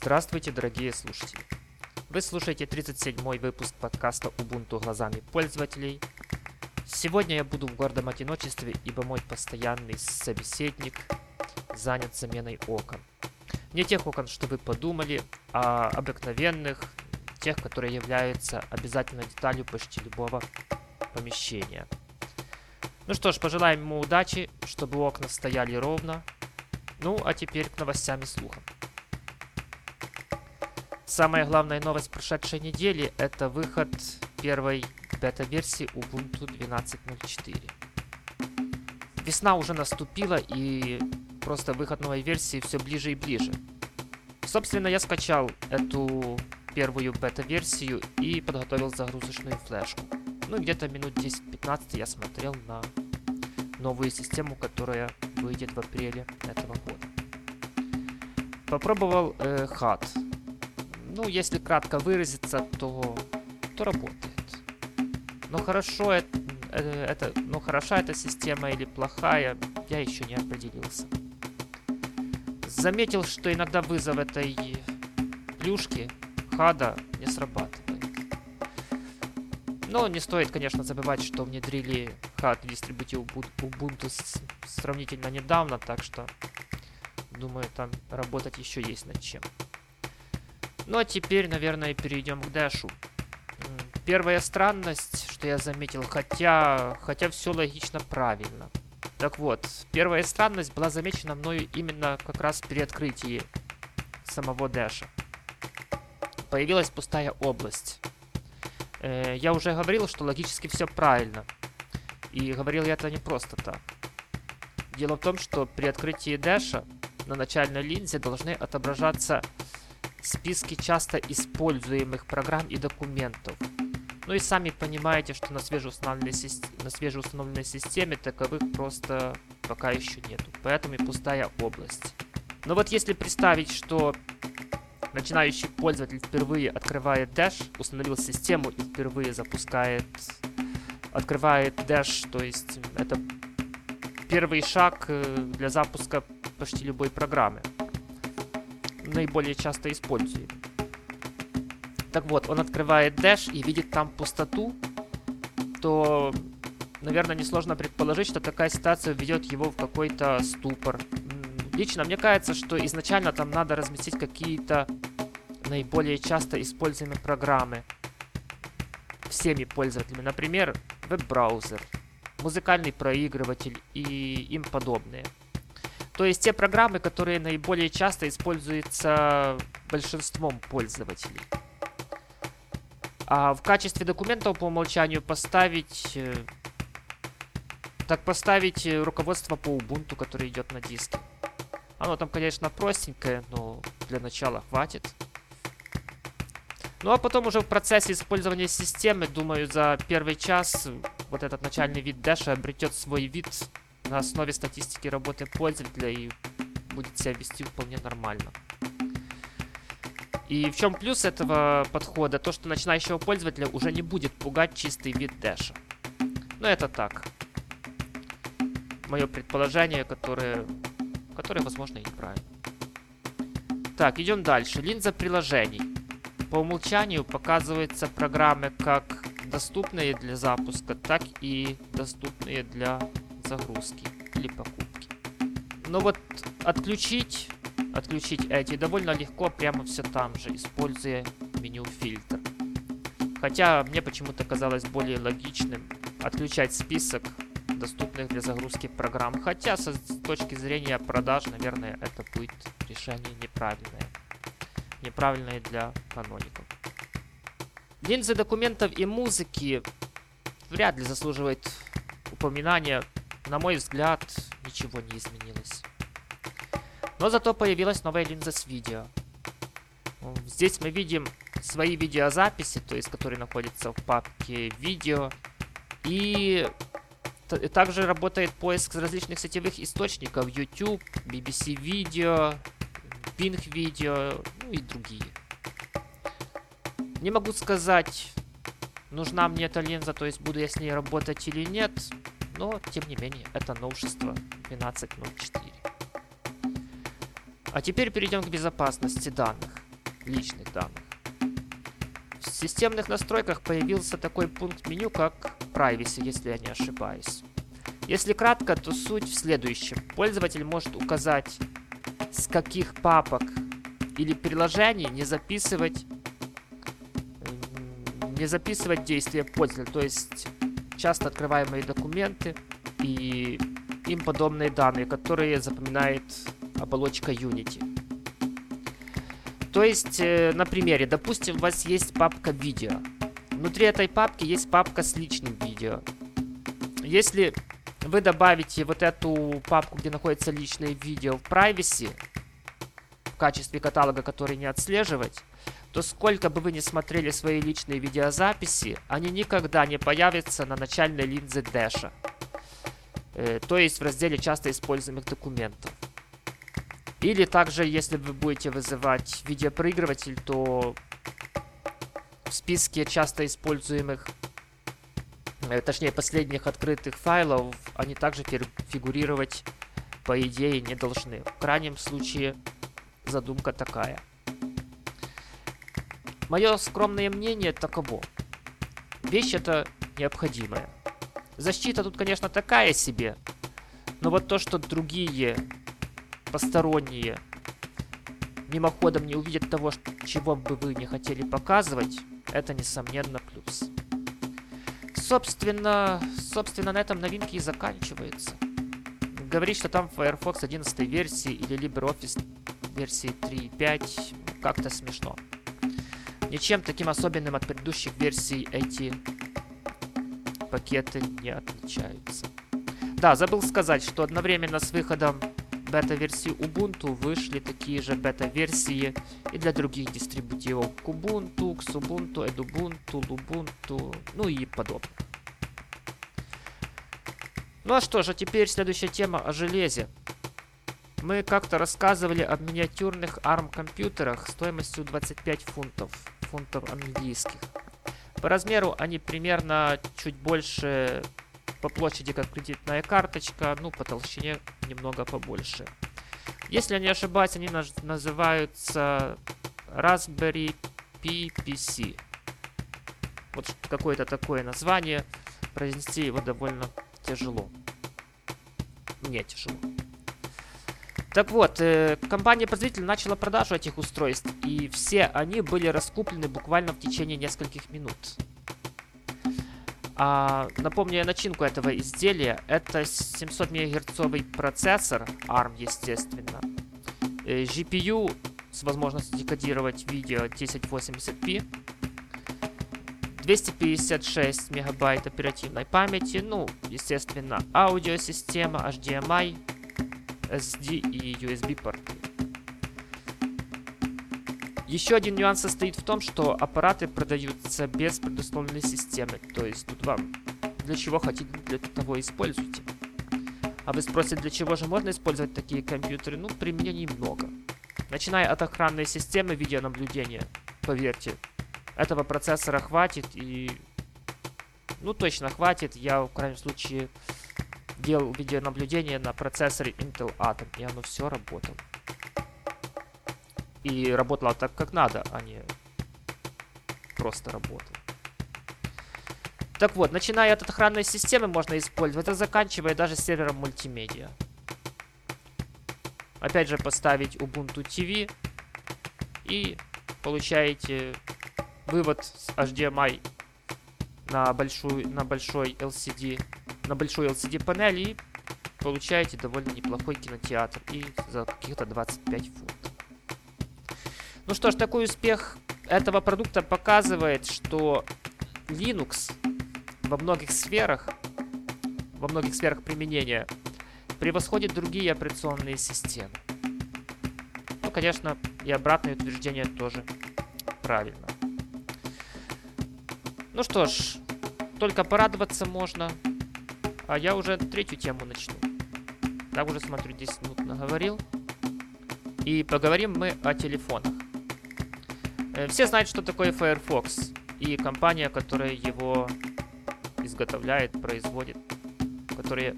Здравствуйте, дорогие слушатели! Вы слушаете 37-й выпуск подкаста Ubuntu глазами пользователей. Сегодня я буду в гордом одиночестве, ибо мой постоянный собеседник занят заменой окон. Не тех окон, что вы подумали, а обыкновенных, тех, которые являются обязательной деталью почти любого помещения. Ну что ж, пожелаем ему удачи, чтобы окна стояли ровно. Ну, а теперь к новостям и слухам. Самая главная новость прошедшей недели – это выход первой бета-версии Ubuntu 12.04. Весна уже наступила, и просто выход новой версии все ближе и ближе. Собственно, я скачал эту первую бета-версию и подготовил загрузочную флешку. Ну, где-то минут 10-15 я смотрел на новую систему, которая выйдет в апреле этого года. Попробовал э, HUD. Ну, если кратко выразиться, то, то работает. Но хорошо это, э, это, но хороша эта система или плохая, я еще не определился. Заметил, что иногда вызов этой плюшки хада не срабатывает. Но не стоит, конечно, забывать, что внедрили хад в дистрибутив Ubuntu сравнительно недавно, так что, думаю, там работать еще есть над чем. Ну а теперь, наверное, перейдем к Дэшу. Первая странность, что я заметил, хотя, хотя все логично правильно. Так вот, первая странность была замечена мною именно как раз при открытии самого Дэша. Появилась пустая область. Э, я уже говорил, что логически все правильно. И говорил я это не просто так. Дело в том, что при открытии Дэша на начальной линзе должны отображаться списки часто используемых программ и документов. Ну и сами понимаете, что на свежеустановленной, на свежеустановленной системе таковых просто пока еще нету. Поэтому и пустая область. Но вот если представить, что начинающий пользователь впервые открывает Dash, установил систему и впервые запускает, открывает Dash, то есть это первый шаг э, для запуска почти любой программы наиболее часто используем. Так вот, он открывает Dash и видит там пустоту, то, наверное, несложно предположить, что такая ситуация введет его в какой-то ступор. Лично мне кажется, что изначально там надо разместить какие-то наиболее часто используемые программы всеми пользователями. Например, веб-браузер, музыкальный проигрыватель и им подобные. То есть те программы, которые наиболее часто используются большинством пользователей. А в качестве документов по умолчанию поставить... Э, так поставить э, руководство по Ubuntu, которое идет на диске. Оно там, конечно, простенькое, но для начала хватит. Ну а потом уже в процессе использования системы, думаю, за первый час вот этот начальный вид Dash обретет свой вид на основе статистики работы пользователя и будет себя вести вполне нормально. И в чем плюс этого подхода? То, что начинающего пользователя уже не будет пугать чистый вид дэша. Но это так. Мое предположение, которое, которое возможно, и неправильно. Так, идем дальше. Линза приложений. По умолчанию показываются программы как доступные для запуска, так и доступные для загрузки или покупки. Но вот отключить, отключить эти довольно легко, прямо все там же, используя меню фильтр. Хотя мне почему-то казалось более логичным отключать список доступных для загрузки программ. Хотя с точки зрения продаж, наверное, это будет решение неправильное. Неправильное для каноников. Линзы документов и музыки вряд ли заслуживают упоминания на мой взгляд, ничего не изменилось. Но зато появилась новая линза с видео. Здесь мы видим свои видеозаписи, то есть которые находятся в папке видео. И также работает поиск различных сетевых источников. YouTube, BBC Video, Bing Video, ну и другие. Не могу сказать, нужна мне эта линза, то есть буду я с ней работать или нет но, тем не менее, это новшество 12.04. А теперь перейдем к безопасности данных. личных данных. В системных настройках появился такой пункт меню, как Privacy, если я не ошибаюсь. Если кратко, то суть в следующем. Пользователь может указать, с каких папок или приложений не записывать не записывать действия пользователя, то есть часто открываемые документы и им подобные данные, которые запоминает оболочка Unity. То есть, э, на примере, допустим, у вас есть папка видео. Внутри этой папки есть папка с личным видео. Если вы добавите вот эту папку, где находится личное видео в privacy, в качестве каталога, который не отслеживать, то сколько бы вы ни смотрели свои личные видеозаписи, они никогда не появятся на начальной линзе Дэша. Э, то есть в разделе часто используемых документов. Или также, если вы будете вызывать видеопроигрыватель, то в списке часто используемых, э, точнее последних открытых файлов, они также фигурировать по идее не должны. В крайнем случае задумка такая. Мое скромное мнение таково. Вещь это необходимая. Защита тут, конечно, такая себе. Но вот то, что другие посторонние мимоходом не увидят того, чего бы вы не хотели показывать, это, несомненно, плюс. Собственно, собственно, на этом новинки и заканчиваются. Говорить, что там Firefox 11 версии или LibreOffice версии 3.5 как-то смешно. Ничем таким особенным от предыдущих версий эти пакеты не отличаются. Да, забыл сказать, что одновременно с выходом бета-версии Ubuntu вышли такие же бета-версии и для других дистрибутивов Kubuntu, Xubuntu, Edubuntu, Lubuntu, ну и подобное. Ну а что же, теперь следующая тема о железе. Мы как-то рассказывали о миниатюрных ARM компьютерах стоимостью 25 фунтов, фунтов английских. По размеру они примерно чуть больше по площади, как кредитная карточка, ну, по толщине немного побольше. Если я не ошибаюсь, они называются Raspberry Pi PC. Вот какое-то такое название. Произнести его довольно тяжело. Мне тяжело. Так вот, э, компания-производитель начала продажу этих устройств, и все они были раскуплены буквально в течение нескольких минут. А, напомню я начинку этого изделия. Это 700 МГц процессор, ARM, естественно. Э, GPU с возможностью декодировать видео 1080p. 256 мегабайт оперативной памяти, ну, естественно, аудиосистема, HDMI, SD и USB порты. Еще один нюанс состоит в том, что аппараты продаются без предустановленной системы. То есть тут вам для чего хотите, для того используйте. А вы спросите, для чего же можно использовать такие компьютеры? Ну, применений много. Начиная от охранной системы видеонаблюдения, поверьте, этого процессора хватит и... Ну, точно хватит. Я, в крайнем случае, делал видеонаблюдение на процессоре Intel Atom, и оно все работало и работала так, как надо, а не просто работала. Так вот, начиная от охранной системы можно использовать, это заканчивая даже сервером мультимедиа. Опять же поставить Ubuntu TV и получаете вывод HDMI на большую на большой LCD на большой LCD панели и получаете довольно неплохой кинотеатр и за каких-то 25 фунтов. Ну что ж, такой успех этого продукта показывает, что Linux во многих сферах, во многих сферах применения превосходит другие операционные системы. Ну, конечно, и обратное утверждение тоже правильно. Ну что ж, только порадоваться можно. А я уже третью тему начну. Так уже смотрю, 10 минут наговорил. И поговорим мы о телефонах. Э, все знают, что такое Firefox. И компания, которая его изготовляет, производит, которая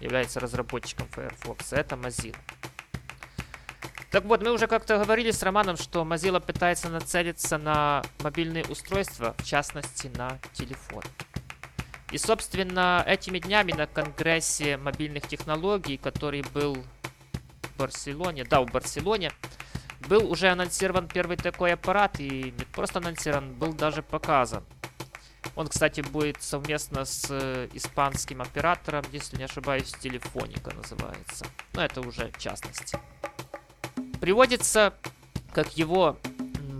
является разработчиком Firefox, это Mozilla. Так вот, мы уже как-то говорили с Романом, что Mozilla пытается нацелиться на мобильные устройства, в частности на телефон. И, собственно, этими днями на Конгрессе мобильных технологий, который был в Барселоне, да, в Барселоне, был уже анонсирован первый такой аппарат, и не просто анонсирован, был даже показан. Он, кстати, будет совместно с э, испанским оператором, если не ошибаюсь, Телефоника называется. Но это уже частности. Приводится как его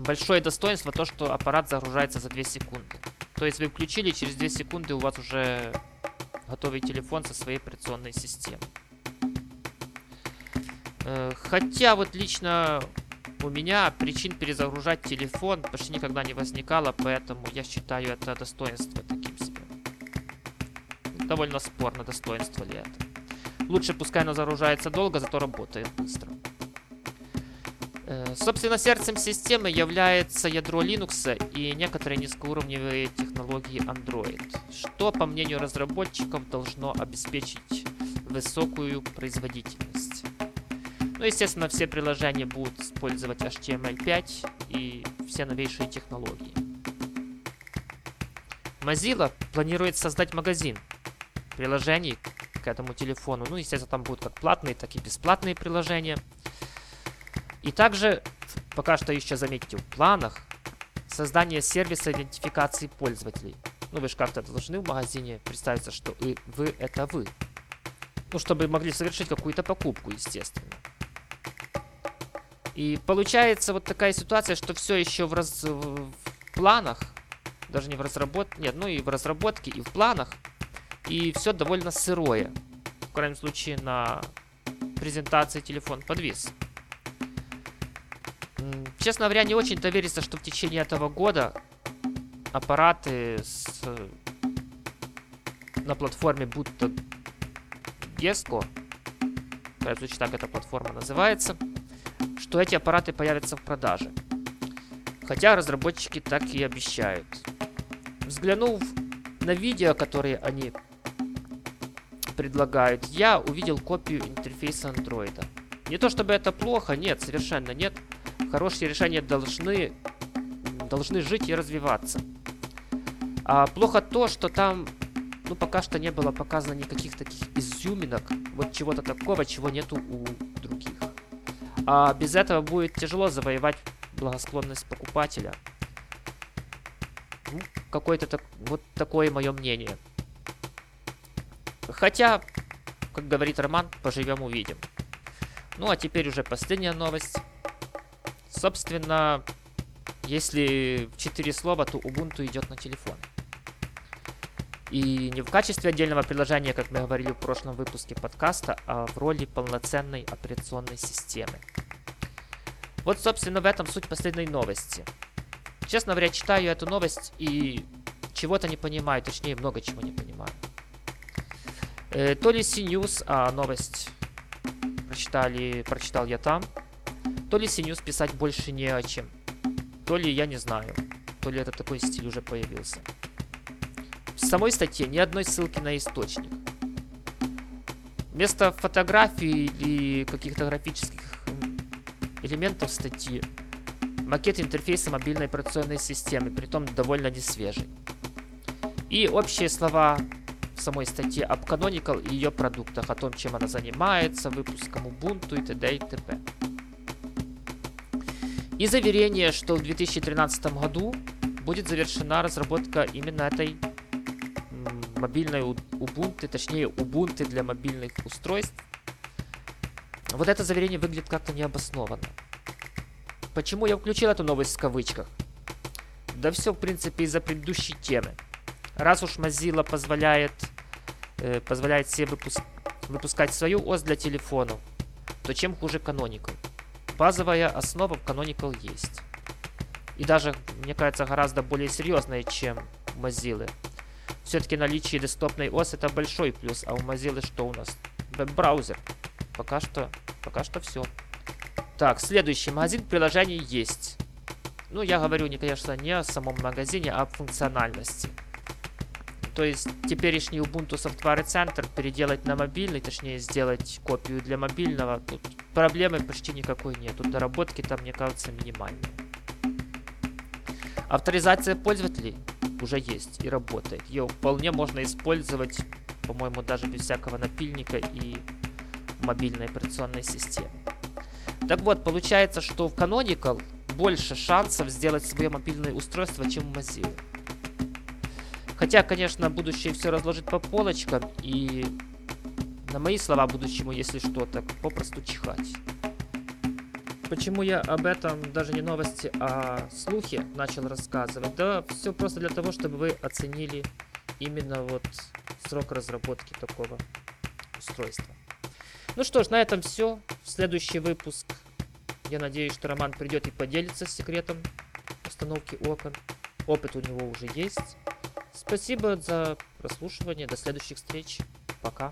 большое достоинство то, что аппарат загружается за 2 секунды. То есть вы включили, через 2 секунды у вас уже готовый телефон со своей операционной системой. Э, хотя вот лично у меня причин перезагружать телефон почти никогда не возникало, поэтому я считаю это достоинство таким себе. Довольно спорно, достоинство ли это. Лучше пускай оно загружается долго, зато работает быстро. Э, собственно, сердцем системы является ядро Linux и некоторые низкоуровневые технологии Android, что, по мнению разработчиков, должно обеспечить высокую производительность. Ну, естественно, все приложения будут использовать HTML5 и все новейшие технологии. Mozilla планирует создать магазин приложений к этому телефону. Ну, естественно, там будут как платные, так и бесплатные приложения – и также, пока что еще заметьте, в планах создание сервиса идентификации пользователей. Ну, вы же как-то должны в магазине представиться, что и вы это вы. Ну, чтобы могли совершить какую-то покупку, естественно. И получается вот такая ситуация, что все еще в, раз... в планах, даже не в разработке, нет, ну и в разработке, и в планах, и все довольно сырое. В крайнем случае на презентации телефон подвис. Честно говоря, не очень-то верится, что в течение этого года аппараты с... на платформе будто Gesco, звучит так эта платформа называется, что эти аппараты появятся в продаже. Хотя разработчики так и обещают. Взглянув на видео, которые они предлагают, я увидел копию интерфейса андроида. Не то чтобы это плохо, нет, совершенно нет хорошие решения должны, должны жить и развиваться. А плохо то, что там, ну, пока что не было показано никаких таких изюминок, вот чего-то такого, чего нету у других. А без этого будет тяжело завоевать благосклонность покупателя. Ну, какое-то так, вот такое мое мнение. Хотя, как говорит Роман, поживем увидим. Ну а теперь уже последняя новость. Собственно, если в 4 слова, то Ubuntu идет на телефон. И не в качестве отдельного приложения, как мы говорили в прошлом выпуске подкаста, а в роли полноценной операционной системы. Вот, собственно, в этом суть последней новости. Честно говоря, читаю эту новость и чего-то не понимаю, точнее, много чего не понимаю. Э, то ли CNews, а новость прочитали, прочитал я там, то ли Синюс писать больше не о чем. То ли я не знаю. То ли это такой стиль уже появился. В самой статье ни одной ссылки на источник. Вместо фотографий или каких-то графических элементов статьи макет интерфейса мобильной операционной системы, притом довольно несвежий. И общие слова в самой статье об Canonical и ее продуктах, о том, чем она занимается, выпуском Ubuntu и т.д. и т.п. И заверение, что в 2013 году будет завершена разработка именно этой мобильной Ubuntu, точнее Ubuntu для мобильных устройств. Вот это заверение выглядит как-то необоснованно. Почему я включил эту новость в кавычках? Да все, в принципе, из-за предыдущей темы. Раз уж Mozilla позволяет, э, позволяет себе выпуск, выпускать свою ОС для телефонов, то чем хуже Canonical? Базовая основа в Canonical есть. И даже, мне кажется, гораздо более серьезная, чем Mozilla. Все-таки наличие десктопной ОС это большой плюс, а у Mozilla что у нас? Веб-браузер. Пока что, пока что все. Так, следующий магазин приложений есть. Ну, я говорю, не, конечно, не о самом магазине, а о функциональности. То есть, теперешний Ubuntu Software Center переделать на мобильный, точнее, сделать копию для мобильного, тут проблемы почти никакой нет. Тут доработки там, мне кажется, минимальные. Авторизация пользователей уже есть и работает. Ее вполне можно использовать, по-моему, даже без всякого напильника и мобильной операционной системы. Так вот, получается, что в Canonical больше шансов сделать свое мобильное устройство, чем в Mozilla. Хотя, конечно, будущее все разложит по полочкам и на мои слова будущему, если что, так попросту чихать. Почему я об этом даже не новости, а слухи начал рассказывать? Да, все просто для того, чтобы вы оценили именно вот срок разработки такого устройства. Ну что ж, на этом все. В следующий выпуск я надеюсь, что Роман придет и поделится секретом установки окон. Опыт у него уже есть. Спасибо за прослушивание. До следующих встреч. Пока.